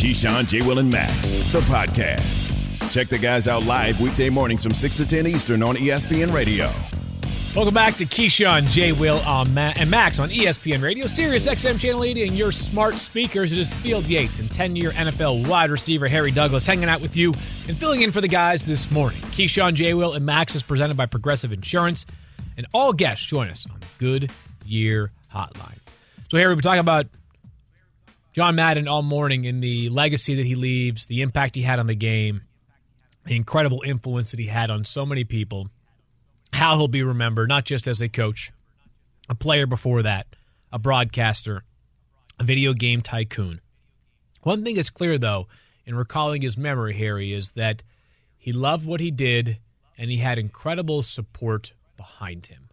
Keyshawn, J. Will, and Max, the podcast. Check the guys out live weekday mornings from 6 to 10 Eastern on ESPN Radio. Welcome back to Keyshawn, J. Will, um, and Max on ESPN Radio, Sirius XM Channel 80, and your smart speakers. It is Field Yates and 10 year NFL wide receiver Harry Douglas hanging out with you and filling in for the guys this morning. Keyshawn, J. Will, and Max is presented by Progressive Insurance, and all guests join us on the Good Year Hotline. So, Harry, we're talking about John Madden all morning in the legacy that he leaves, the impact he had on the game, the incredible influence that he had on so many people how he'll be remembered, not just as a coach, a player before that, a broadcaster, a video game tycoon. One thing that's clear, though, in recalling his memory, Harry, is that he loved what he did and he had incredible support behind him.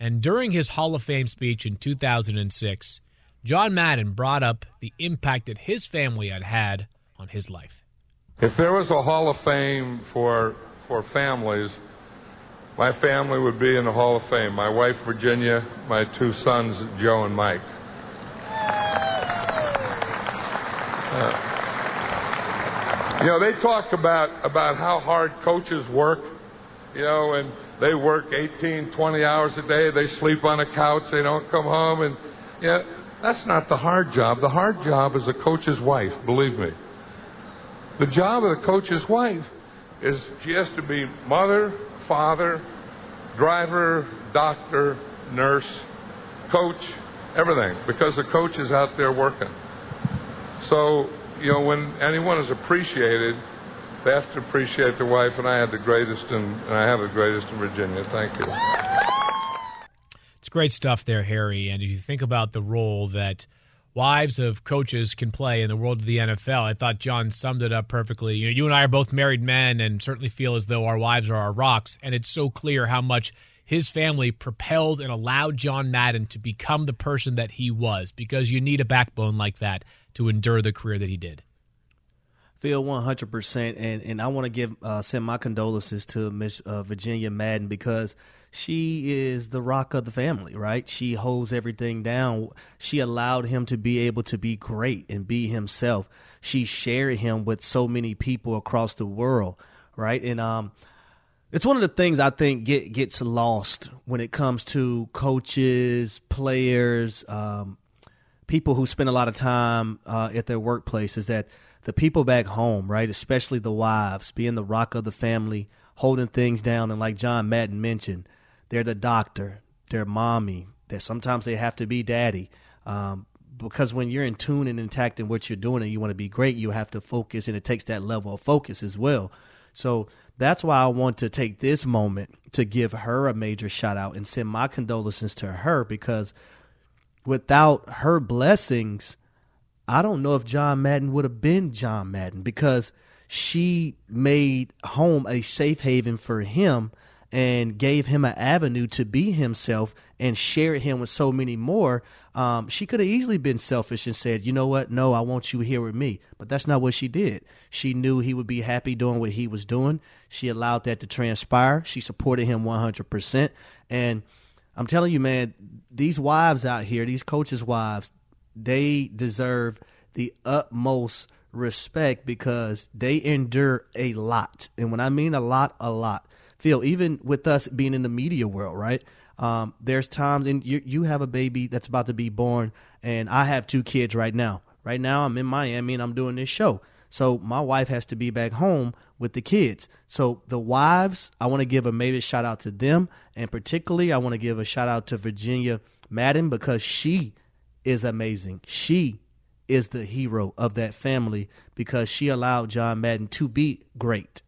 And during his Hall of Fame speech in 2006, John Madden brought up the impact that his family had had on his life. If there was a Hall of Fame for for families, my family would be in the Hall of Fame. My wife, Virginia, my two sons, Joe and Mike. Uh, you know, they talk about, about how hard coaches work, you know, and they work 18, 20 hours a day. They sleep on a couch. They don't come home. And, you know, that's not the hard job. The hard job is a coach's wife, believe me. The job of the coach's wife is she has to be mother, father, driver, doctor, nurse, coach, everything, because the coach is out there working. So, you know, when anyone is appreciated, they have to appreciate their wife, and I had the greatest, in, and I have the greatest in Virginia. Thank you. Great stuff there, Harry. And if you think about the role that wives of coaches can play in the world of the NFL. I thought John summed it up perfectly. You know, you and I are both married men and certainly feel as though our wives are our rocks, and it's so clear how much his family propelled and allowed John Madden to become the person that he was because you need a backbone like that to endure the career that he did. Field 100%. And, and I want to give uh, send my condolences to Miss uh, Virginia Madden because she is the rock of the family, right? She holds everything down. She allowed him to be able to be great and be himself. She shared him with so many people across the world, right? And um, it's one of the things I think get gets lost when it comes to coaches, players, um, people who spend a lot of time uh, at their workplace. Is that the people back home, right? Especially the wives, being the rock of the family, holding things down, and like John Madden mentioned, they're the doctor, they're mommy, that sometimes they have to be daddy. Um, because when you're in tune and intact in what you're doing and you want to be great, you have to focus, and it takes that level of focus as well. So that's why I want to take this moment to give her a major shout out and send my condolences to her because without her blessings, I don't know if John Madden would have been John Madden because she made home a safe haven for him and gave him an avenue to be himself and shared him with so many more. Um, she could have easily been selfish and said, you know what? No, I want you here with me. But that's not what she did. She knew he would be happy doing what he was doing. She allowed that to transpire. She supported him 100%. And I'm telling you, man, these wives out here, these coaches' wives, they deserve the utmost respect because they endure a lot. And when I mean a lot, a lot. Phil, even with us being in the media world, right? Um, there's times, and you, you have a baby that's about to be born, and I have two kids right now. Right now, I'm in Miami and I'm doing this show. So my wife has to be back home with the kids. So the wives, I want to give a major shout out to them, and particularly I want to give a shout out to Virginia Madden because she is amazing. She is the hero of that family because she allowed John Madden to be great.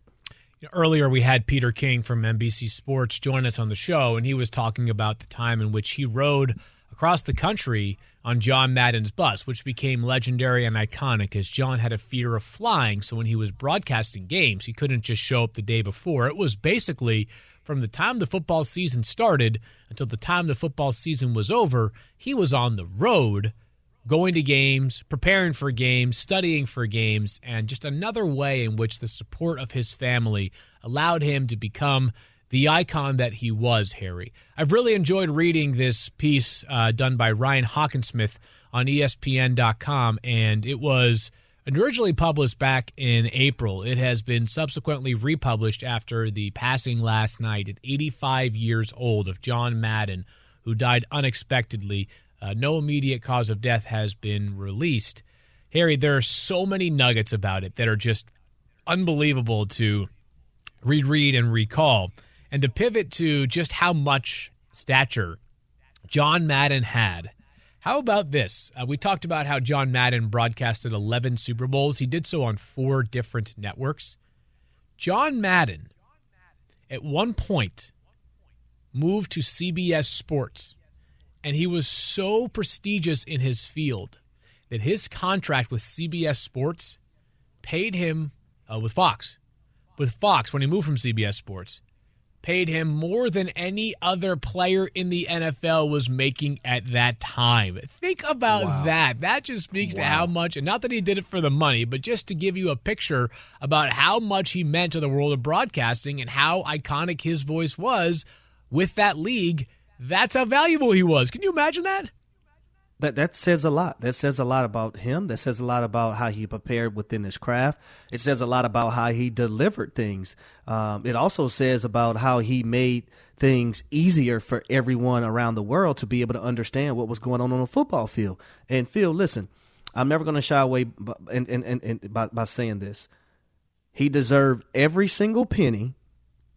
Earlier, we had Peter King from NBC Sports join us on the show, and he was talking about the time in which he rode across the country on John Madden's bus, which became legendary and iconic as John had a fear of flying. So when he was broadcasting games, he couldn't just show up the day before. It was basically from the time the football season started until the time the football season was over, he was on the road going to games, preparing for games, studying for games, and just another way in which the support of his family allowed him to become the icon that he was, Harry. I've really enjoyed reading this piece uh, done by Ryan Hockensmith on ESPN.com, and it was originally published back in April. It has been subsequently republished after the passing last night at 85 years old of John Madden, who died unexpectedly. Uh, no immediate cause of death has been released. Harry, there are so many nuggets about it that are just unbelievable to reread and recall. And to pivot to just how much stature John Madden had how about this? Uh, we talked about how John Madden broadcasted 11 Super Bowls. He did so on four different networks. John Madden, at one point, moved to CBS Sports, and he was so prestigious in his field that his contract with CBS Sports paid him uh, with Fox. With Fox, when he moved from CBS Sports, paid him more than any other player in the NFL was making at that time. Think about wow. that. That just speaks wow. to how much, and not that he did it for the money, but just to give you a picture about how much he meant to the world of broadcasting and how iconic his voice was with that league. That's how valuable he was. Can you imagine that? that that says a lot. That says a lot about him. That says a lot about how he prepared within his craft. It says a lot about how he delivered things. Um, it also says about how he made things easier for everyone around the world to be able to understand what was going on on a football field. And Phil, listen, I'm never going to shy away by, and, and, and, by, by saying this. He deserved every single penny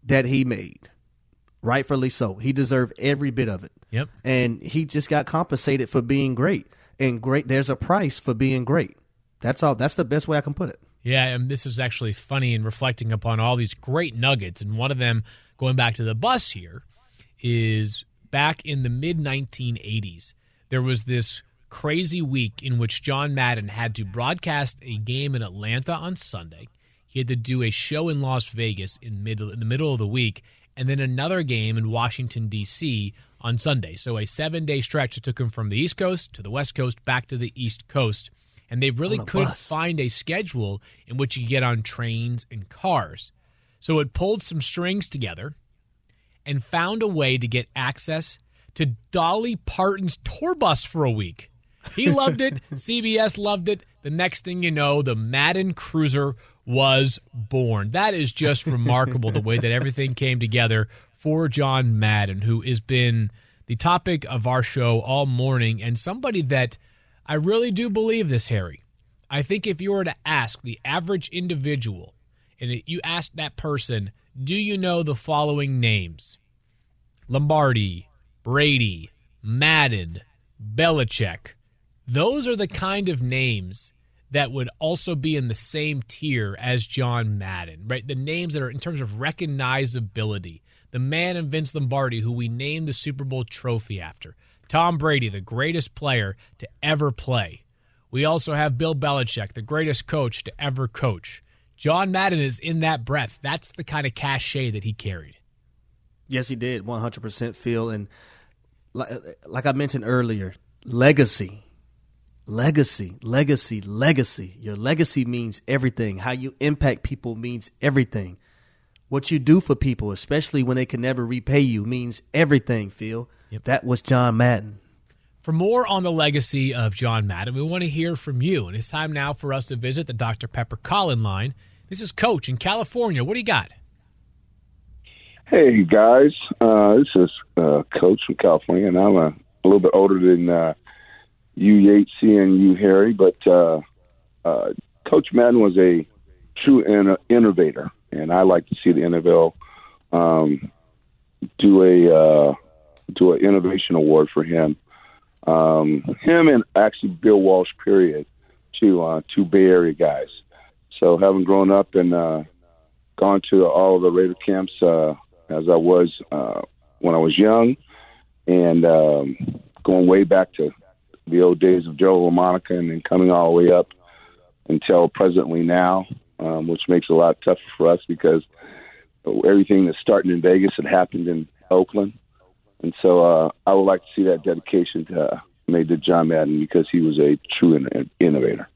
that he made rightfully so. He deserved every bit of it. Yep. And he just got compensated for being great. And great there's a price for being great. That's all that's the best way I can put it. Yeah, and this is actually funny in reflecting upon all these great nuggets. And one of them, going back to the bus here, is back in the mid 1980s. There was this crazy week in which John Madden had to broadcast a game in Atlanta on Sunday. He had to do a show in Las Vegas in, mid, in the middle of the week, and then another game in Washington, D.C. on Sunday. So a seven day stretch that took him from the East Coast to the West Coast back to the East Coast. And they really couldn't bus. find a schedule in which you get on trains and cars. So it pulled some strings together and found a way to get access to Dolly Parton's tour bus for a week. He loved it. CBS loved it. The next thing you know, the Madden Cruiser was born. That is just remarkable the way that everything came together for John Madden, who has been the topic of our show all morning and somebody that I really do believe this, Harry. I think if you were to ask the average individual and you ask that person, do you know the following names? Lombardi, Brady, Madden, Belichick. Those are the kind of names that would also be in the same tier as John Madden, right? The names that are in terms of recognizability. The man in Vince Lombardi, who we named the Super Bowl trophy after. Tom Brady, the greatest player to ever play. We also have Bill Belichick, the greatest coach to ever coach. John Madden is in that breath. That's the kind of cachet that he carried. Yes, he did. 100% Field. And like, like I mentioned earlier, legacy legacy, legacy, legacy. Your legacy means everything. How you impact people means everything. What you do for people, especially when they can never repay you, means everything, Phil. Yep. That was John Madden. For more on the legacy of John Madden, we want to hear from you. And it's time now for us to visit the Dr. Pepper Collin line. This is Coach in California. What do you got? Hey, guys. Uh, this is uh, Coach from California, and I'm a, a little bit older than uh, you Yates and you Harry, but uh, uh, Coach Madden was a true in- innovator, and I like to see the NFL um, do a uh, do an innovation award for him. Um, him and actually Bill Walsh, period, two uh, two Bay Area guys. So having grown up and uh, gone to all the Raider camps uh, as I was uh, when I was young, and um, going way back to the old days of Joe LaMonica and then coming all the way up until presently now, um, which makes it a lot tougher for us because everything that's starting in Vegas had happened in Oakland. And so uh, I would like to see that dedication to, uh, made to John Madden because he was a true in- innovator.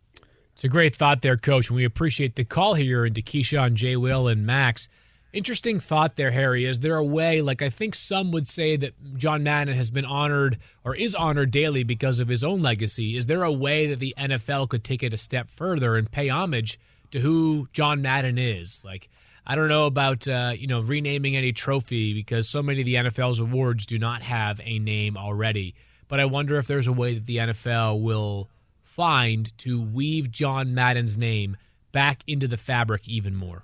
It's a great thought there, Coach, and we appreciate the call here into Keyshawn, J. Will, and Max. Interesting thought there, Harry. Is there a way, like I think some would say that John Madden has been honored or is honored daily because of his own legacy? Is there a way that the NFL could take it a step further and pay homage to who John Madden is? Like, I don't know about uh, you know renaming any trophy because so many of the NFL's awards do not have a name already. But I wonder if there's a way that the NFL will find to weave John Madden's name back into the fabric even more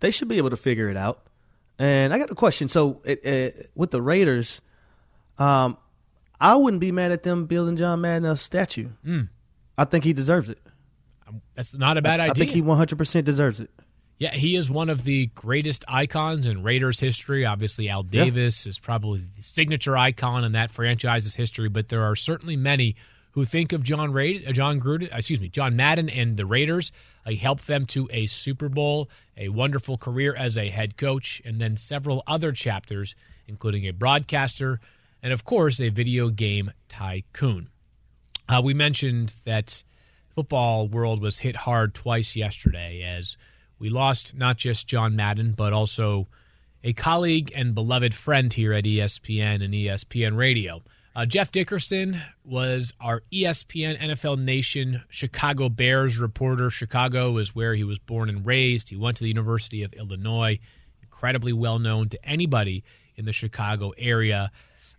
they should be able to figure it out. And I got a question. So it, it, with the Raiders, um, I wouldn't be mad at them building John Madden a statue. Mm. I think he deserves it. Um, that's not a bad I, idea. I think he 100% deserves it. Yeah, he is one of the greatest icons in Raiders history. Obviously, Al Davis yeah. is probably the signature icon in that franchise's history, but there are certainly many who think of John Raid, uh, John Gruden, excuse me, John Madden and the Raiders. He helped them to a Super Bowl, a wonderful career as a head coach, and then several other chapters, including a broadcaster and, of course, a video game tycoon. Uh, we mentioned that football world was hit hard twice yesterday as we lost not just John Madden, but also a colleague and beloved friend here at ESPN and ESPN Radio. Uh, Jeff Dickerson was our ESPN NFL Nation Chicago Bears reporter. Chicago is where he was born and raised. He went to the University of Illinois, incredibly well known to anybody in the Chicago area,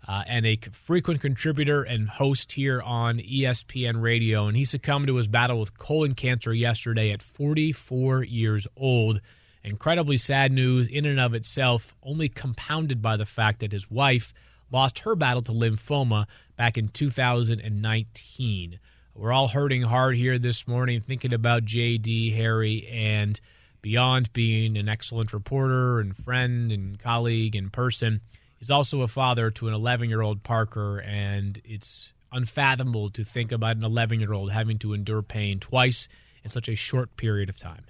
uh, and a frequent contributor and host here on ESPN Radio. And he succumbed to his battle with colon cancer yesterday at 44 years old. Incredibly sad news in and of itself, only compounded by the fact that his wife lost her battle to lymphoma back in 2019. We're all hurting hard here this morning, thinking about JD, Harry, and beyond being an excellent reporter and friend and colleague in person, he's also a father to an 11 year old Parker, and it's unfathomable to think about an 11 year old having to endure pain twice in such a short period of time.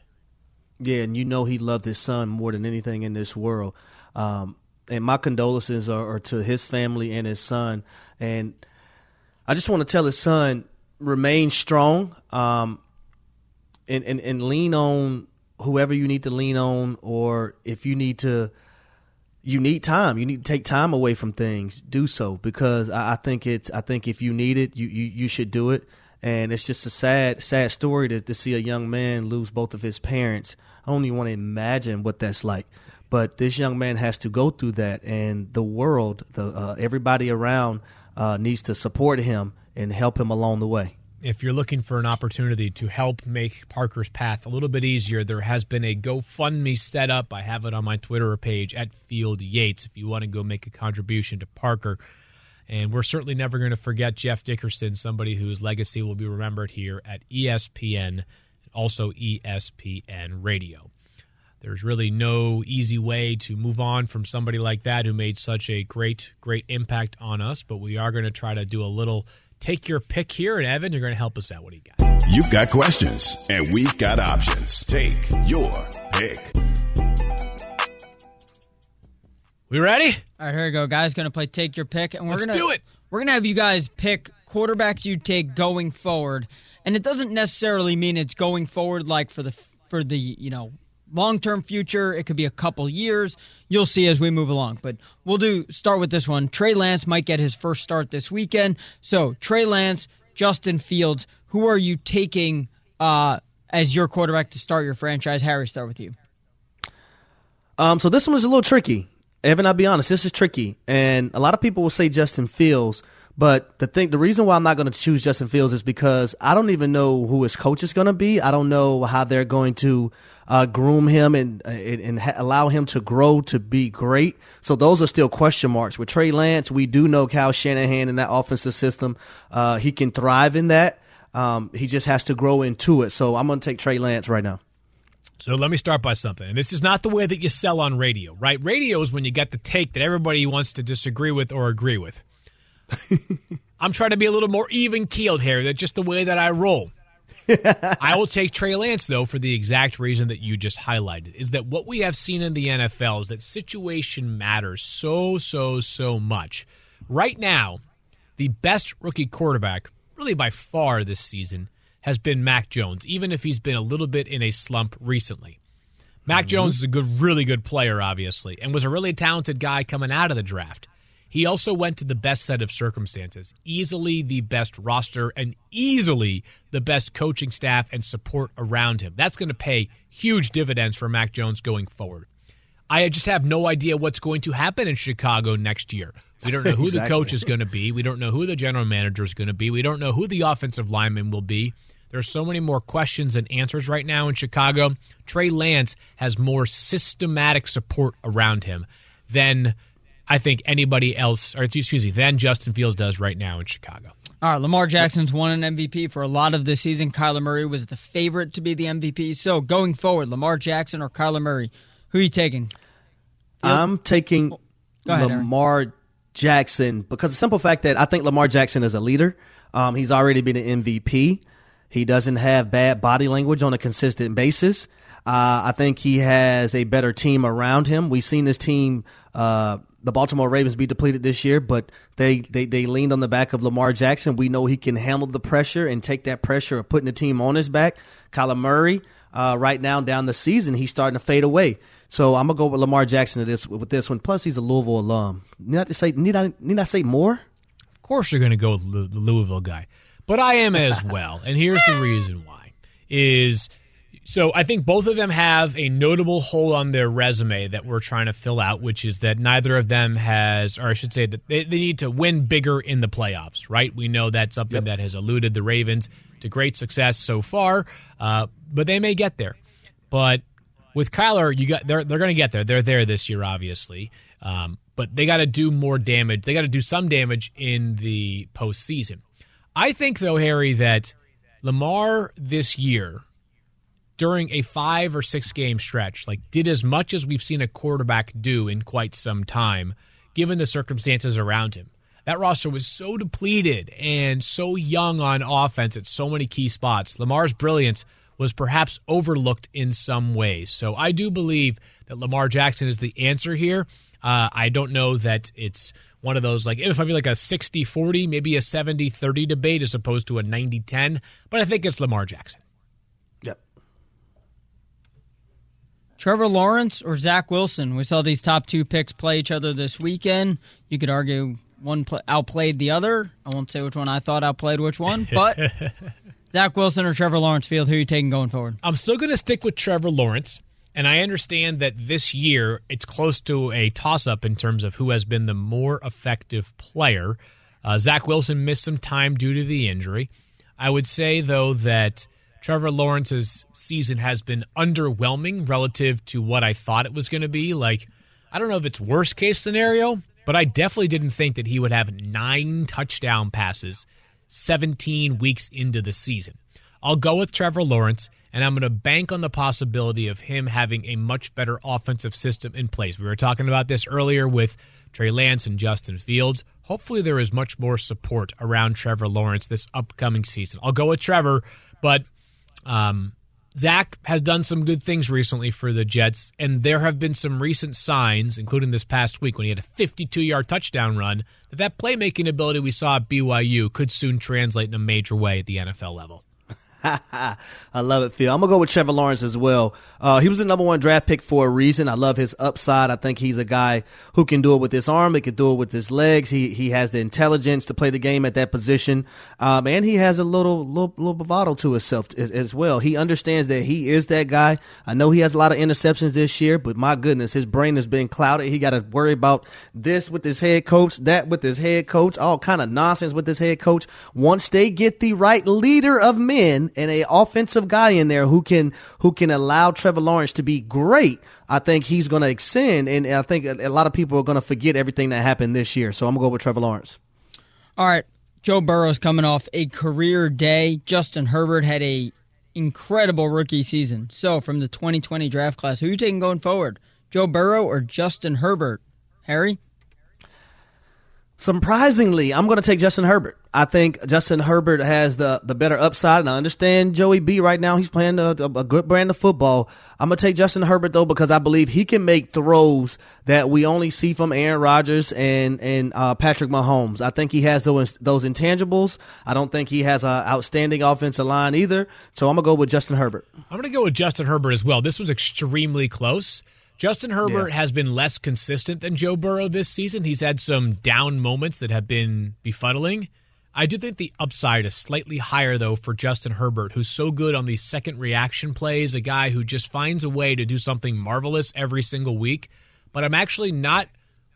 Yeah, and you know he loved his son more than anything in this world. Um, and my condolences are, are, to his family and his son. And I just want to tell his son remain strong, um, and, and and lean on whoever you need to lean on, or if you need to, you need time. You need to take time away from things. Do so because I, I think it's. I think if you need it, you, you you should do it. And it's just a sad, sad story to, to see a young man lose both of his parents. I don't even want to imagine what that's like. But this young man has to go through that, and the world, the uh, everybody around, uh, needs to support him and help him along the way. If you're looking for an opportunity to help make Parker's path a little bit easier, there has been a GoFundMe set up. I have it on my Twitter page at Field Yates. If you want to go make a contribution to Parker, and we're certainly never going to forget Jeff Dickerson, somebody whose legacy will be remembered here at ESPN, also ESPN Radio. There's really no easy way to move on from somebody like that who made such a great, great impact on us. But we are going to try to do a little take your pick here. And Evan, you're going to help us out. What do you got? You've got questions, and we've got options. Take your pick. We ready? All right, here we go, guys. Going to play take your pick, and we're Let's gonna do it. We're gonna have you guys pick quarterbacks you take going forward, and it doesn't necessarily mean it's going forward like for the for the you know long term future. It could be a couple years. You'll see as we move along. But we'll do start with this one. Trey Lance might get his first start this weekend. So Trey Lance, Justin Fields, who are you taking uh, as your quarterback to start your franchise? Harry, start with you. Um, so this one is a little tricky. Evan, I'll be honest, this is tricky. And a lot of people will say Justin Fields. But the thing, the reason why I'm not going to choose Justin Fields is because I don't even know who his coach is going to be. I don't know how they're going to uh, groom him and uh, and, and ha- allow him to grow to be great. So those are still question marks. With Trey Lance, we do know Kyle Shanahan in that offensive system. Uh, he can thrive in that. Um, he just has to grow into it. So I'm going to take Trey Lance right now. So let me start by something. And this is not the way that you sell on radio, right? Radio is when you get the take that everybody wants to disagree with or agree with. I'm trying to be a little more even keeled here. That's just the way that I roll. I will take Trey Lance though for the exact reason that you just highlighted is that what we have seen in the NFL is that situation matters so so so much. Right now, the best rookie quarterback, really by far this season, has been Mac Jones, even if he's been a little bit in a slump recently. Mac mm-hmm. Jones is a good, really good player, obviously, and was a really talented guy coming out of the draft. He also went to the best set of circumstances, easily the best roster, and easily the best coaching staff and support around him. That's going to pay huge dividends for Mac Jones going forward. I just have no idea what's going to happen in Chicago next year. We don't know who exactly. the coach is going to be. We don't know who the general manager is going to be. We don't know who the offensive lineman will be. There are so many more questions and answers right now in Chicago. Trey Lance has more systematic support around him than I think anybody else, or excuse me, than Justin Fields does right now in Chicago. All right, Lamar Jackson's won an MVP for a lot of this season. Kyler Murray was the favorite to be the MVP. So going forward, Lamar Jackson or Kyler Murray, who are you taking? I'm taking ahead, Lamar Aaron. Jackson because the simple fact that I think Lamar Jackson is a leader. Um, he's already been an MVP. He doesn't have bad body language on a consistent basis. Uh, I think he has a better team around him. We've seen this team uh, the Baltimore Ravens be depleted this year, but they, they, they leaned on the back of Lamar Jackson. We know he can handle the pressure and take that pressure of putting the team on his back. Kyler Murray, uh, right now down the season, he's starting to fade away. So I'm gonna go with Lamar Jackson to this with this one. Plus, he's a Louisville alum. Need I say? Need I need I say more? Of course, you're gonna go with the Louisville guy, but I am as well. and here's the reason why: is so I think both of them have a notable hole on their resume that we're trying to fill out, which is that neither of them has, or I should say that they, they need to win bigger in the playoffs, right? We know that's something yep. that has eluded the Ravens to great success so far, uh, but they may get there. But with Kyler, you got they're they're going to get there. They're there this year, obviously, um, but they got to do more damage. They got to do some damage in the postseason. I think, though, Harry, that Lamar this year during a five or six game stretch, like did as much as we've seen a quarterback do in quite some time, given the circumstances around him. That roster was so depleted and so young on offense at so many key spots. Lamar's brilliance was perhaps overlooked in some ways. So I do believe that Lamar Jackson is the answer here. Uh, I don't know that it's one of those like it might be like a 60-40, maybe a 70-30 debate as opposed to a 90-10, but I think it's Lamar Jackson. Trevor Lawrence or Zach Wilson? We saw these top two picks play each other this weekend. You could argue one play, outplayed the other. I won't say which one I thought outplayed which one, but Zach Wilson or Trevor Lawrence Field, who are you taking going forward? I'm still going to stick with Trevor Lawrence. And I understand that this year it's close to a toss up in terms of who has been the more effective player. Uh, Zach Wilson missed some time due to the injury. I would say, though, that Trevor Lawrence's season has been underwhelming relative to what I thought it was going to be. Like, I don't know if it's worst case scenario, but I definitely didn't think that he would have nine touchdown passes 17 weeks into the season. I'll go with Trevor Lawrence, and I'm going to bank on the possibility of him having a much better offensive system in place. We were talking about this earlier with Trey Lance and Justin Fields. Hopefully, there is much more support around Trevor Lawrence this upcoming season. I'll go with Trevor, but um, Zach has done some good things recently for the Jets, and there have been some recent signs, including this past week when he had a 52 yard touchdown run, that that playmaking ability we saw at BYU could soon translate in a major way at the NFL level. I love it, Phil. I'm gonna go with Trevor Lawrence as well. Uh, he was the number one draft pick for a reason. I love his upside. I think he's a guy who can do it with his arm. He can do it with his legs. He he has the intelligence to play the game at that position, um, and he has a little little, little bravado to himself as, as, well. He understands that he is that guy. I know he has a lot of interceptions this year, but my goodness, his brain has been clouded. He got to worry about this with his head coach, that with his head coach, all kind of nonsense with his head coach. Once they get the right leader of men and a offensive guy in there who can who can allow Trevor Lawrence to be great, I think he's going to extend, and I think a, lot of people are going to forget everything that happened this year. So I'm going to go with Trevor Lawrence. All right, Joe Burrow's coming off a career day. Justin Herbert had a incredible rookie season. So from the 2020 draft class, who are you taking going forward? Joe Burrow or Justin Herbert? Harry? Surprisingly, I'm going to take Justin Herbert. I think Justin Herbert has the, the better upside, and I understand Joey B right now. He's playing a, a good brand of football. I'm going to take Justin Herbert, though, because I believe he can make throws that we only see from Aaron Rodgers and, and uh, Patrick Mahomes. I think he has those, those intangibles. I don't think he has an outstanding offensive line either. So I'm going to go with Justin Herbert. I'm going to go with Justin Herbert as well. This was extremely close. Justin Herbert yeah. has been less consistent than Joe Burrow this season. He's had some down moments that have been befuddling. I do think the upside is slightly higher, though, for Justin Herbert, who's so good on these second reaction plays, a guy who just finds a way to do something marvelous every single week. But I'm actually not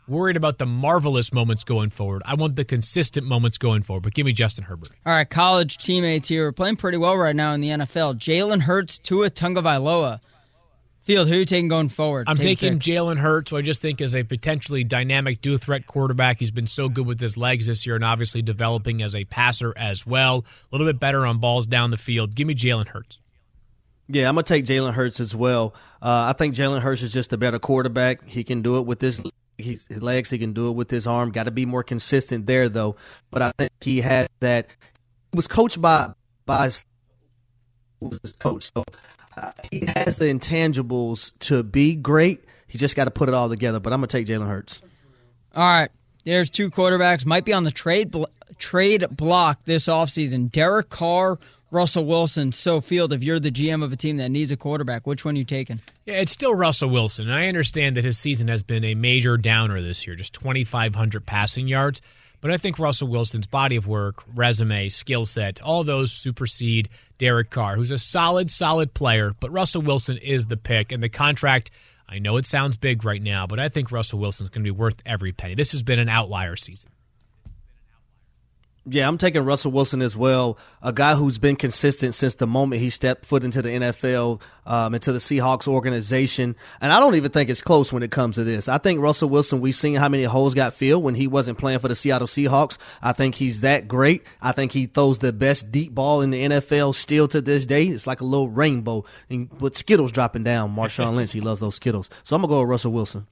worried about the marvelous moments going forward. I want the consistent moments going forward. But give me Justin Herbert. All right, college teammates here are playing pretty well right now in the NFL. Jalen Hurts, Tua Tagovailoa. Field, who are you taking going forward? I'm Take taking Jalen Hurts, who I just think is a potentially dynamic dual threat quarterback. He's been so good with his legs this year and obviously developing as a passer as well. A little bit better on balls down the field. Give me Jalen Hurts. Yeah, I'm going to take Jalen Hurts as well. Uh, I think Jalen Hurts is just a better quarterback. He can do it with his, his legs, he can do it with his arm. Got to be more consistent there, though. But I think he had that. He was coached by, by his, his coach. So uh, he has the intangibles to be great. He just got to put it all together. But I'm gonna take Jalen Hurts. All right, there's two quarterbacks might be on the trade bl- trade block this offseason. Derek Carr, Russell Wilson. So, Field, if you're the GM of a team that needs a quarterback, which one are you taking? Yeah, it's still Russell Wilson. And I understand that his season has been a major downer this year, just 2,500 passing yards. But I think Russell Wilson's body of work, resume, skill set, all those supersede Derek Carr, who's a solid, solid player. But Russell Wilson is the pick, and the contract. I know it sounds big right now, but I think Russell Wilson's going to be worth every penny. This has been an outlier season. Yeah, I'm taking Russell Wilson as well. A guy who's been consistent since the moment he stepped foot into the NFL, um, into the Seahawks organization. And I don't even think it's close when it comes to this. I think Russell Wilson, we've seen how many holes got filled when he wasn't playing for the Seattle Seahawks. I think he's that great. I think he throws the best deep ball in the NFL still to this day. It's like a little rainbow and with Skittles dropping down. Marshawn Lynch, he loves those Skittles. So I'm going to go with Russell Wilson.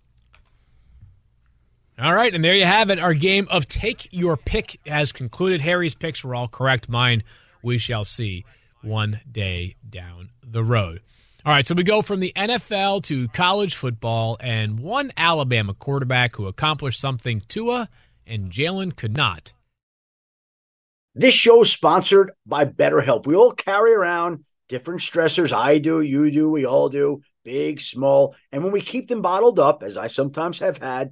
All right, and there you have it. Our game of Take Your Pick has concluded. Harry's picks were all correct. Mine, we shall see one day down the road. All right, so we go from the NFL to college football, and one Alabama quarterback who accomplished something Tua and Jalen could not. This show is sponsored by BetterHelp. We all carry around different stressors. I do, you do, we all do, big, small. And when we keep them bottled up, as I sometimes have had,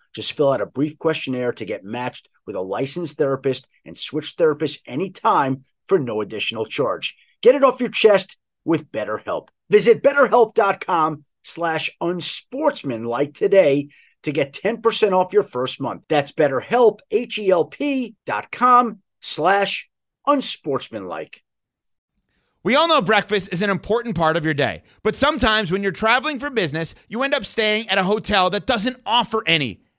Just fill out a brief questionnaire to get matched with a licensed therapist and switch therapists anytime for no additional charge. Get it off your chest with BetterHelp. Visit betterhelp.com slash unsportsmanlike today to get 10% off your first month. That's betterhelp, H-E-L-P dot com slash unsportsmanlike. We all know breakfast is an important part of your day, but sometimes when you're traveling for business, you end up staying at a hotel that doesn't offer any.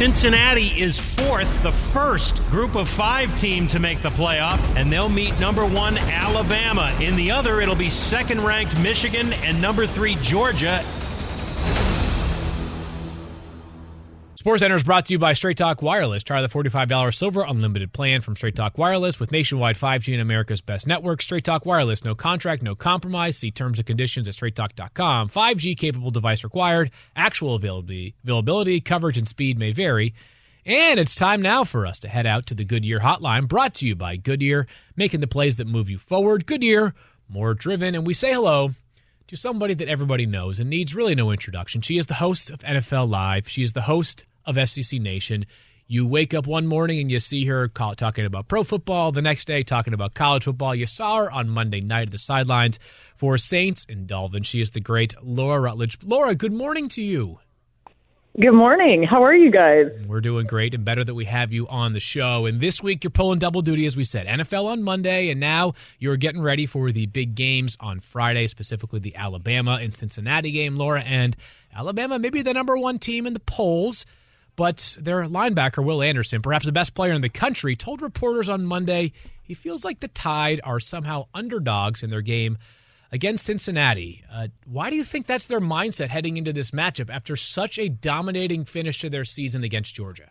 Cincinnati is fourth, the first group of five team to make the playoff, and they'll meet number one Alabama. In the other, it'll be second ranked Michigan and number three Georgia. SportsCenter is brought to you by Straight Talk Wireless. Try the $45 silver unlimited plan from Straight Talk Wireless with nationwide 5G and America's best network. Straight Talk Wireless, no contract, no compromise. See terms and conditions at straighttalk.com. 5G capable device required. Actual availability, availability, coverage, and speed may vary. And it's time now for us to head out to the Goodyear hotline, brought to you by Goodyear, making the plays that move you forward. Goodyear, more driven. And we say hello to somebody that everybody knows and needs really no introduction. She is the host of NFL Live, she is the host of SEC Nation. You wake up one morning and you see her call, talking about pro football. The next day, talking about college football. You saw her on Monday night at the sidelines for Saints and Dolphins. She is the great Laura Rutledge. Laura, good morning to you. Good morning. How are you guys? We're doing great and better that we have you on the show. And this week you're pulling double duty, as we said. NFL on Monday, and now you're getting ready for the big games on Friday, specifically the Alabama and Cincinnati game, Laura. And Alabama, maybe the number one team in the polls, but their linebacker, Will Anderson, perhaps the best player in the country, told reporters on Monday he feels like the Tide are somehow underdogs in their game against Cincinnati. Uh, why do you think that's their mindset heading into this matchup after such a dominating finish to their season against Georgia?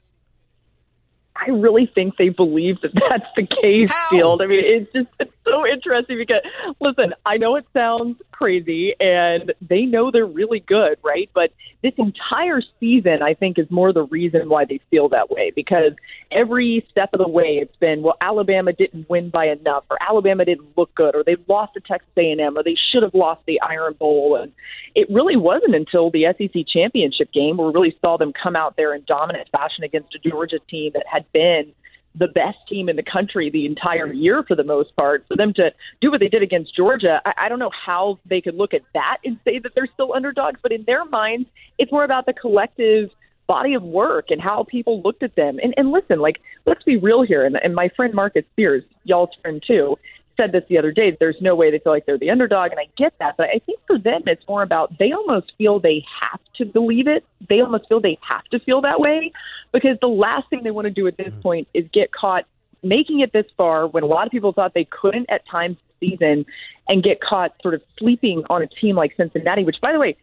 I really think they believe that that's the case, How? Field. I mean, it's just it's so interesting because, listen, I know it sounds crazy and they know they're really good, right? But this entire season, I think, is more the reason why they feel that way because every step of the way it's been, well, Alabama didn't win by enough or Alabama didn't look good or they lost to Texas A&M or they should have lost the Iron Bowl. And it really wasn't until the SEC championship game where we really saw them come out there in dominant fashion against a Georgia team that had been the best team in the country the entire year for the most part. For them to do what they did against Georgia, I, I don't know how they could look at that and say that they're still underdogs, but in their minds, it's more about the collective body of work and how people looked at them. And, and listen, like, let's be real here. And, and my friend Marcus Spears, y'all's friend too, said this the other day. There's no way they feel like they're the underdog, and I get that. But I think for them, it's more about they almost feel they have to believe it. They almost feel they have to feel that way because the last thing they want to do at this mm-hmm. point is get caught making it this far when a lot of people thought they couldn't at times this season and get caught sort of sleeping on a team like Cincinnati, which, by the way,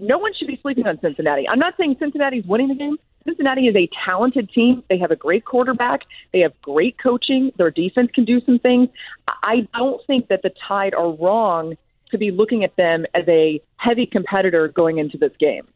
no one should be sleeping on Cincinnati. I'm not saying Cincinnati's winning the game. Cincinnati is a talented team. They have a great quarterback. They have great coaching. Their defense can do some things. I don't think that the Tide are wrong to be looking at them as a heavy competitor going into this game.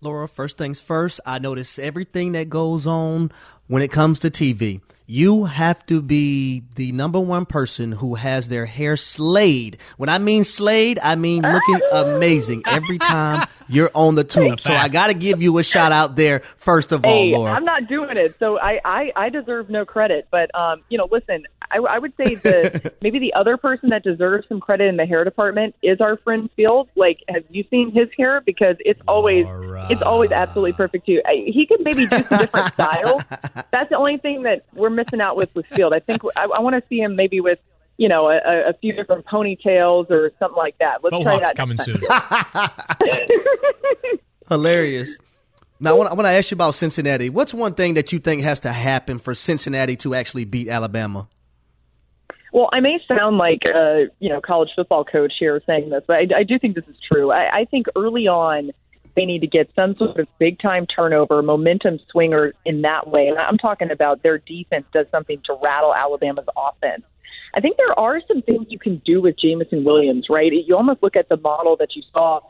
Laura, first things first, I notice everything that goes on when it comes to TV you have to be the number one person who has their hair slayed. When I mean slayed, I mean looking amazing every time you're on the tube. So I got to give you a shout out there first of hey, all, Laura. I'm not doing it, so I I, I deserve no credit. But um, you know, listen, I, I would say that maybe the other person that deserves some credit in the hair department is our friend Field. Like, have you seen his hair? Because it's always Laura. it's always absolutely perfect too. I, he could maybe do some different style. That's the only thing that we're missing out with with Field. I think I, I want to see him maybe with you know a, a few different ponytails or something like that. Let's try that coming soon. Hilarious. Now, I want, I want to ask you about Cincinnati. What's one thing that you think has to happen for Cincinnati to actually beat Alabama? Well, I may sound like a you know college football coach here saying this, but I, I do think this is true. I, I think early on they need to get some sort of big time turnover, momentum swinger in that way. And I'm talking about their defense does something to rattle Alabama's offense. I think there are some things you can do with Jameson Williams, right? You almost look at the model that you saw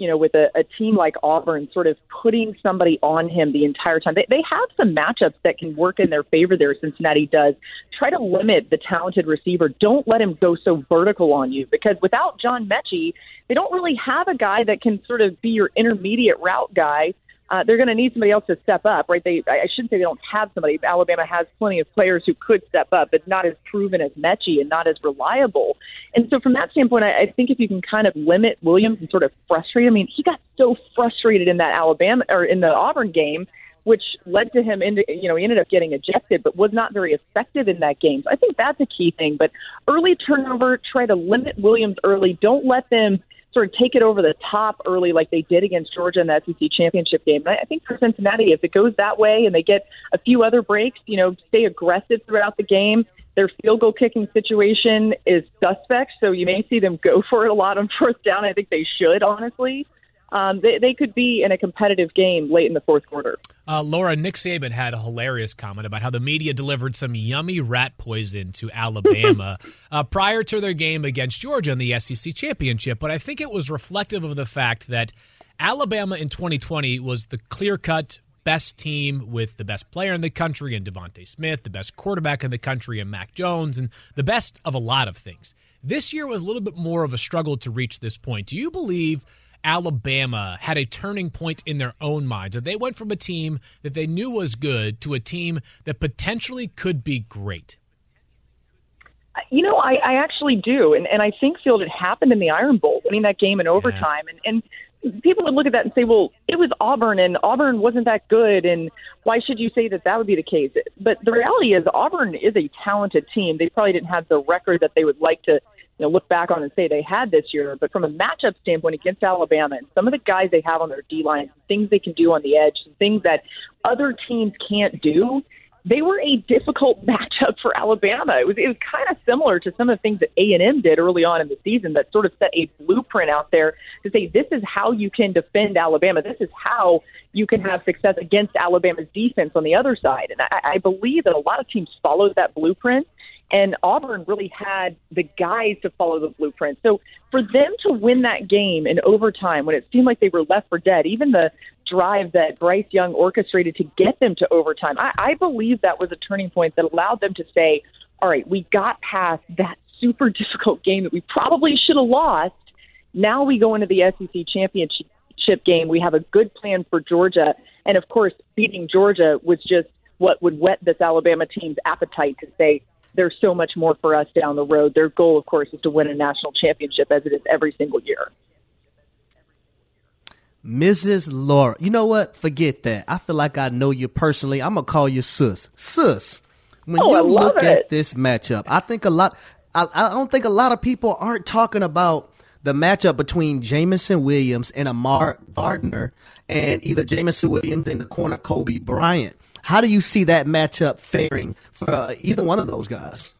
you know, with a, a team like Auburn sort of putting somebody on him the entire time. They, they have some matchups that can work in their favor there, Cincinnati does. Try to limit the talented receiver. Don't let him go so vertical on you because without John Metchie, they don't really have a guy that can sort of be your intermediate route guy uh, they're going to need somebody else to step up, right? They, I shouldn't say they don't have somebody. Alabama has plenty of players who could step up, but not as proven as Metchie and not as reliable. And so, from that standpoint, I, I think if you can kind of limit Williams and sort of frustrate, I mean, he got so frustrated in that Alabama or in the Auburn game which led to him into you know he ended up getting ejected but was not very effective in that game. So I think that's a key thing. But early turnover, try to limit Williams early. Don't let them sort of take it over the top early like they did against Georgia in the SEC championship game. And I think for Cincinnati, if it goes that way and they get a few other breaks, you know, stay aggressive throughout the game. Their field goal kicking situation is suspect, so you may see them go for it a lot on fourth down. I think they should, honestly um, they, they could be in a competitive game late in the fourth quarter. Uh, Laura, Nick Saban had a hilarious comment about how the media delivered some yummy rat poison to Alabama uh, prior to their game against Georgia in the SEC championship. But I think it was reflective of the fact that Alabama in 2020 was the clear cut best team with the best player in the country and DeVonta Smith, the best quarterback in the country and Mac Jones, and the best of a lot of things. This year was a little bit more of a struggle to reach this point. Do you believe Alabama had a turning point in their own minds? That they went from a team that they knew was good to a team that potentially could be great? You know, I, I actually do, and, and I think Field it happened in the Iron Bowl, winning that game in overtime, yeah. and and people would look at that and say, well, it was Auburn, and Auburn wasn't that good, and why should you say that that would be the case? But the reality is, Auburn is a talented team. They probably didn't have the record that they would like to you know, look back on and say they had this year. But from a matchup standpoint against Alabama and some of the guys they have on their D line, things they can do on the edge, things that other teams can't do, they were a difficult matchup for Alabama. It was it was kind of similar to some of the things that A and M did early on in the season that sort of set a blueprint out there to say this is how you can defend Alabama. This is how you can have success against Alabama's defense on the other side. And I, I believe that a lot of teams followed that blueprint. And Auburn really had the guys to follow the blueprint. So for them to win that game in overtime when it seemed like they were left for dead, even the drive that Bryce Young orchestrated to get them to overtime. I, I believe that was a turning point that allowed them to say, all right, we got past that super difficult game that we probably should have lost. Now we go into the SEC championship game. We have a good plan for Georgia. And of course, beating Georgia was just what would whet this Alabama team's appetite to say, there's so much more for us down the road. Their goal, of course, is to win a national championship as it is every single year. Mrs. Laura. You know what? Forget that. I feel like I know you personally. I'm gonna call you Sus. Sus. When oh, you look it. at this matchup, I think a lot. I, I don't think a lot of people aren't talking about the matchup between Jameson Williams and Ahmad Gardner, and either Jameson Williams and the corner Coby Bryant. How do you see that matchup faring for uh, either one of those guys?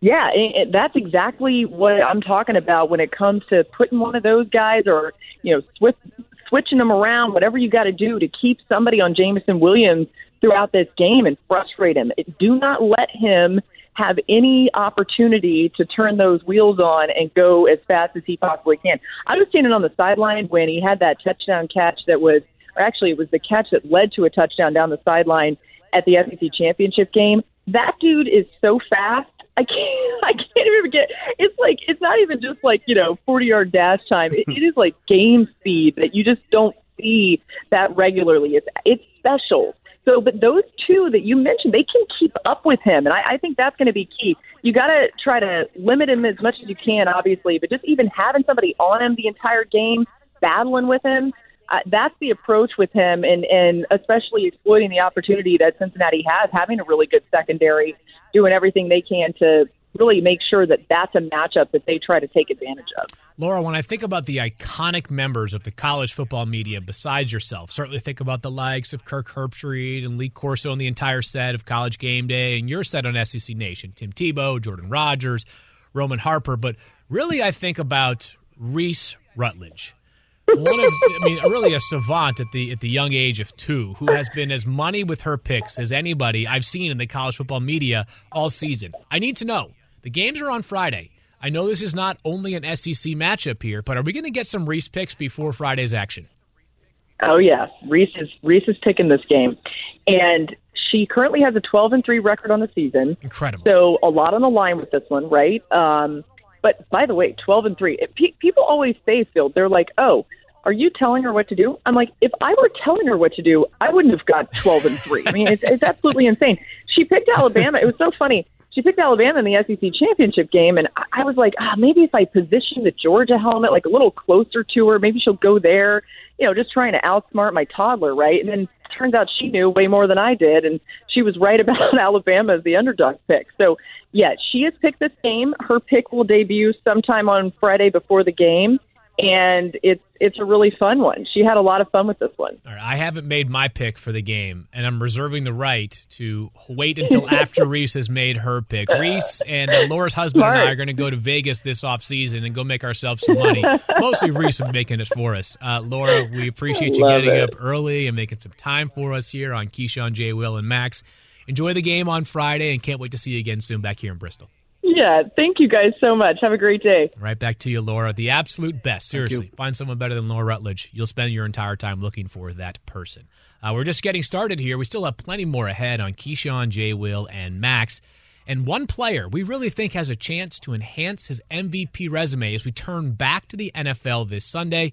Yeah, it, that's exactly what I'm talking about when it comes to putting one of those guys or, you know, switch, switching them around, whatever you got to do to keep somebody on Jameson Williams throughout this game and frustrate him. Do not let him have any opportunity to turn those wheels on and go as fast as he possibly can. I was standing on the sideline when he had that touchdown catch that was, or actually it was the catch that led to a touchdown down the sideline at the SEC championship game. That dude is so fast I can't I can't even get it's like it's not even just like, you know, forty yard dash time. It, it is like game speed that you just don't see that regularly. It's it's special. So, but those two that you mentioned, they can keep up with him, and I, I think that's going to be key. You got to try to limit him as much as you can, obviously, but just even having somebody on him the entire game, battling with him, that's the approach with him, and and especially exploiting the opportunity that Cincinnati has, having a really good secondary doing everything they can to really make sure that that's a matchup that they try to take advantage of. Laura, when I think about the iconic members of the college football media besides yourself, certainly think about the likes of Kirk Herbstreit and Lee Corso and the entire set of College Game Day and your set on SEC Nation, Tim Tebow, Jordan Rodgers, Roman Harper, but really I think about Reese Rutledge one of, I mean, really a savant at the at the young age of two, who has been as money with her picks as anybody I've seen in the college football media all season. I need to know. The games are on Friday. I know this is not only an SEC matchup here, but are we going to get some Reese picks before Friday's action? Oh yeah, Reese is Reese is picking this game, and she currently has a 12 and three record on the season. Incredible. So a lot on the line with this one, right? Um, but by the way, 12 and three. Pe- people always say, Phil, they're like, oh, are you telling her what to do? I'm like, if I were telling her what to do, I wouldn't have got 12 and 3. I mean, it's, it's absolutely insane. She picked Alabama. It was so funny. She picked Alabama in the SEC championship game, and I was like, ah, maybe if I position the Georgia helmet like a little closer to her, maybe she'll go there. You know, just trying to outsmart my toddler, right? And then turns out she knew way more than I did, and she was right about Alabama as the underdog pick. So, yeah, she has picked this game. Her pick will debut sometime on Friday before the game and it's it's a really fun one. She had a lot of fun with this one. All right, I haven't made my pick for the game, and I'm reserving the right to wait until after Reese has made her pick. Reese and uh, Laura's husband and I are going to go to Vegas this off season and go make ourselves some money. Mostly Reese making it for us. Uh, Laura, we appreciate you Love getting it. up early and making some time for us here on Keyshawn J. Will and Max. Enjoy the game on Friday, and can't wait to see you again soon back here in Bristol. Yeah, thank you guys so much. Have a great day. Right back to you, Laura. The absolute best. Seriously, find someone better than Laura Rutledge. You'll spend your entire time looking for that person. Uh, we're just getting started here. We still have plenty more ahead on Keyshawn, J. Will, and Max. And one player we really think has a chance to enhance his MVP resume as we turn back to the NFL this Sunday.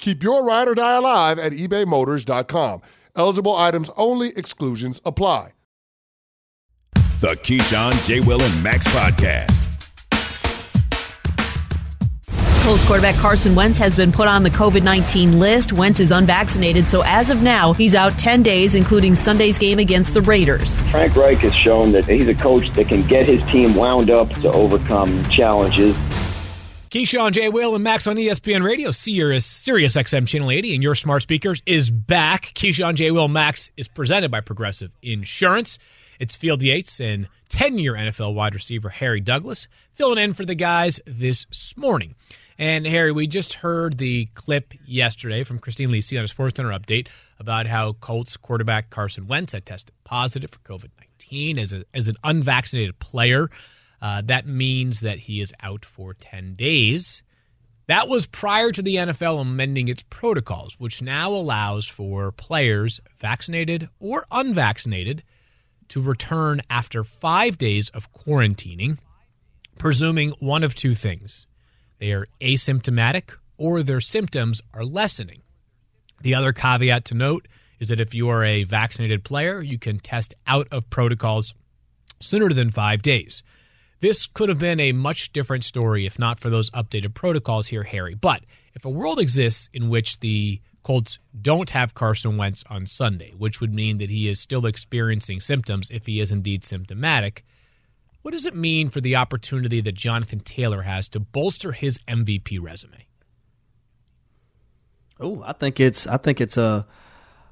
Keep your ride or die alive at ebaymotors.com. Eligible items only, exclusions apply. The Keyshawn, J. Will, and Max podcast. Colts quarterback Carson Wentz has been put on the COVID 19 list. Wentz is unvaccinated, so as of now, he's out 10 days, including Sunday's game against the Raiders. Frank Reich has shown that he's a coach that can get his team wound up to overcome challenges. Keyshawn, J. Will, and Max on ESPN Radio, Sirius, Sirius XM Channel 80, and your smart speakers is back. Keyshawn, J. Will, Max is presented by Progressive Insurance. It's Field Yates and 10 year NFL wide receiver Harry Douglas filling in for the guys this morning. And Harry, we just heard the clip yesterday from Christine Lisi on a SportsCenter update about how Colts quarterback Carson Wentz had tested positive for COVID 19 as, a, as an unvaccinated player. Uh, that means that he is out for 10 days. That was prior to the NFL amending its protocols, which now allows for players, vaccinated or unvaccinated, to return after five days of quarantining, presuming one of two things they are asymptomatic or their symptoms are lessening. The other caveat to note is that if you are a vaccinated player, you can test out of protocols sooner than five days. This could have been a much different story if not for those updated protocols here, Harry. But if a world exists in which the Colts don't have Carson Wentz on Sunday, which would mean that he is still experiencing symptoms if he is indeed symptomatic, what does it mean for the opportunity that Jonathan Taylor has to bolster his MVP resume? Oh, I think it's I think it's a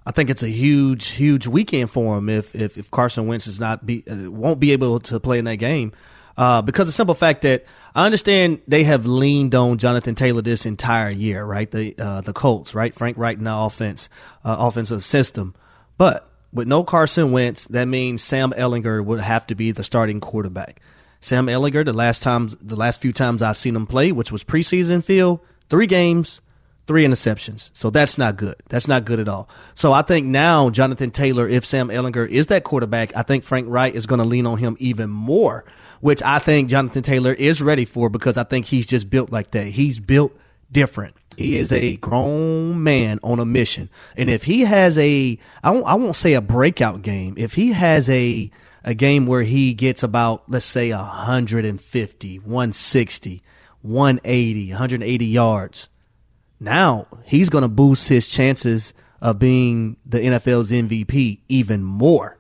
I think it's a huge huge weekend for him if if, if Carson Wentz is not be uh, won't be able to play in that game. Uh, because the simple fact that I understand they have leaned on Jonathan Taylor this entire year, right? The uh, the Colts, right? Frank Reich in the offense, uh, offensive system, but with no Carson Wentz, that means Sam Ehlinger would have to be the starting quarterback. Sam Ehlinger, the last times, the last few times I've seen him play, which was preseason, field three games, three interceptions. So that's not good. That's not good at all. So I think now Jonathan Taylor, if Sam Ehlinger is that quarterback, I think Frank Reich is going to lean on him even more, which I think Jonathan Taylor is ready for because I think he's just built like that. He's built different. He is a grown man on a mission. And if he has a, I won't, I won't say a breakout game, if he has a, a game where he gets about, let's say 150, 160, 180, 180 yards, now he's going to boost his chances of being the NFL's MVP even more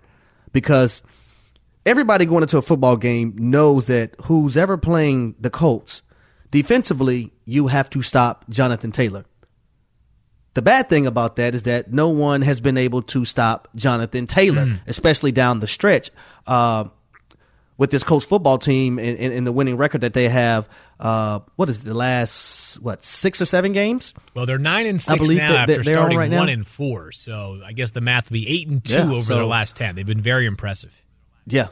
because everybody going into a football game knows that who's ever playing the Colts defensively, you have to stop Jonathan Taylor. The bad thing about that is that no one has been able to stop Jonathan Taylor, mm. especially down the stretch. Uh, with this Colts football team and, and, and, the winning record that they have, uh, what is it, the last what six or seven games? Well, they're nine and six now that, after starting right one and four. So I guess the math would be eight and two yeah, over so, their last ten. They've been very impressive. Yeah,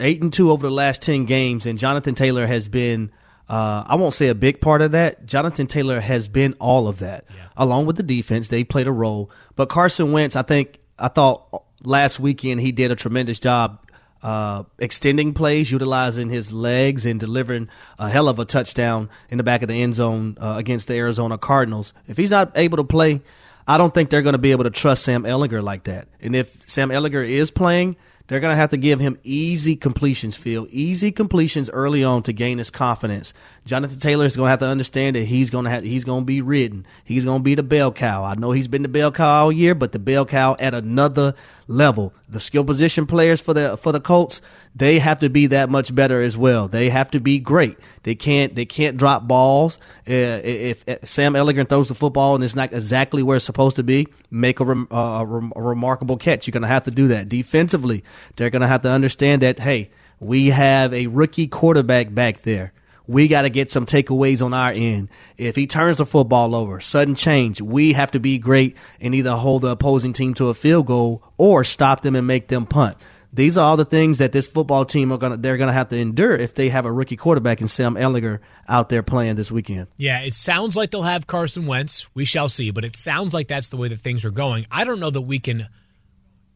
eight and two over the last ten games, and Jonathan Taylor has been. Uh, I won't say a big part of that. Jonathan Taylor has been all of that, yeah. along with the defense. They played a role, but Carson Wentz, I think, I thought last weekend he did a tremendous job uh, extending plays, utilizing his legs, and delivering a hell of a touchdown in the back of the end zone uh, against the Arizona Cardinals. If he's not able to play, I don't think they're going to be able to trust Sam Ehlinger like that. And if Sam Ehlinger is playing, they're going to have to give him easy completions, Phil. Easy completions early on to gain his confidence. Jonathan Taylor is going to have to understand that he's going to have, he's going to be ridden. He's going to be the bell cow. I know he's been the bell cow all year, but the bell cow at another level. The skill position players for the, for the Colts, they have to be that much better as well. They have to be great. They can't they can't drop balls. Uh, if, if, Sam Ehlinger throws the football and it's not exactly where it's supposed to be, make a, rem, uh, a, rem, a remarkable catch. You're going to have to do that defensively. They're going to have to understand that hey, we have a rookie quarterback back there. We got to get some takeaways on our end. If he turns the football over, sudden change, we have to be great and either hold the opposing team to a field goal or stop them and make them punt. These are all the things that this football team are gonna they're gonna have to endure if they have a rookie quarterback in Sam Ehlinger out there playing this weekend. Yeah, it sounds like they'll have Carson Wentz. We shall see, but it sounds like that's the way that things are going. I don't know that we can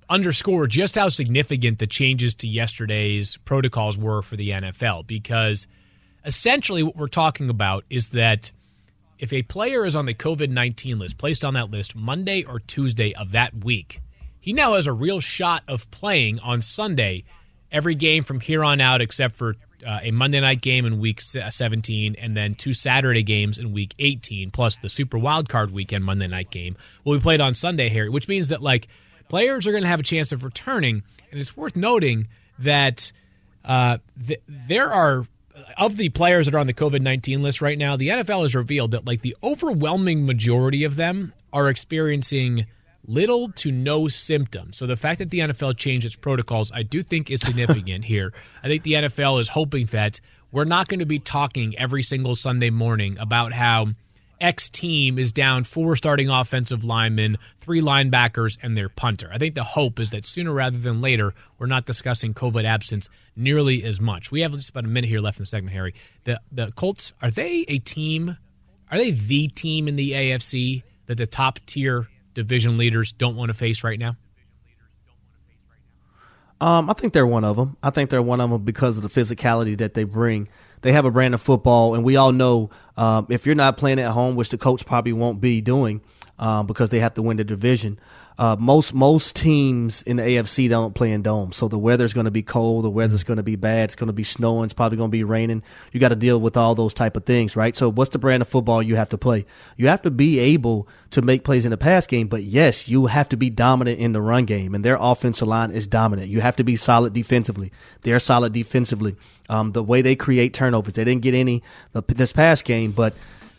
underscore just how significant the changes to yesterday's protocols were for the NFL because essentially what we're talking about is that if a player is on the COVID 19 list, placed on that list Monday or Tuesday of that week, he now has a real shot of playing on Sunday every game from here on out, except for uh, a Monday night game in week 17 and then two Saturday games in week 18, plus the Super Wild Card weekend Monday night game will be played on Sunday, Harry, which means that like players are going to have a chance of returning. And it's worth noting that uh, th- there are of the players that are on the COVID 19 list right now, the NFL has revealed that like the overwhelming majority of them are experiencing little to no symptoms. So the fact that the NFL changed its protocols, I do think is significant here. I think the NFL is hoping that we're not going to be talking every single Sunday morning about how X team is down four starting offensive linemen, three linebackers, and their punter. I think the hope is that sooner rather than later, we're not discussing COVID absence nearly as much. We have just about a minute here left in the segment, Harry. The the Colts are they a team? Are they the team in the AFC that the top tier division leaders don't want to face right now? Um, I think they're one of them. I think they're one of them because of the physicality that they bring. They have a brand of football, and we all know um, if you're not playing at home, which the coach probably won't be doing um, because they have to win the division, uh, most most teams in the AFC don't play in domes, so the weather's going to be cold, the weather's going to be bad, it's going to be snowing, it's probably going to be raining. You got to deal with all those type of things, right? So, what's the brand of football you have to play? You have to be able to make plays in the pass game, but yes, you have to be dominant in the run game, and their offensive line is dominant. You have to be solid defensively. They're solid defensively. Um, the way they create turnovers, they didn't get any this past game, but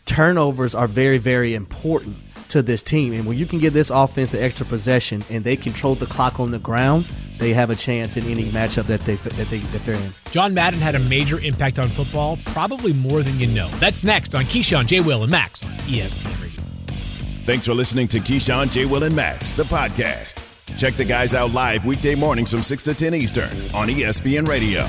turnovers are very, very important to this team. And when you can give this offense an extra possession and they control the clock on the ground, they have a chance in any matchup that they that they that they're in. John Madden had a major impact on football, probably more than you know. That's next on Keyshawn, J. Will, and Max on ESPN Radio. Thanks for listening to Keyshawn, J. Will, and Max, the podcast. Check the guys out live weekday mornings from 6 to 10 Eastern on ESPN Radio.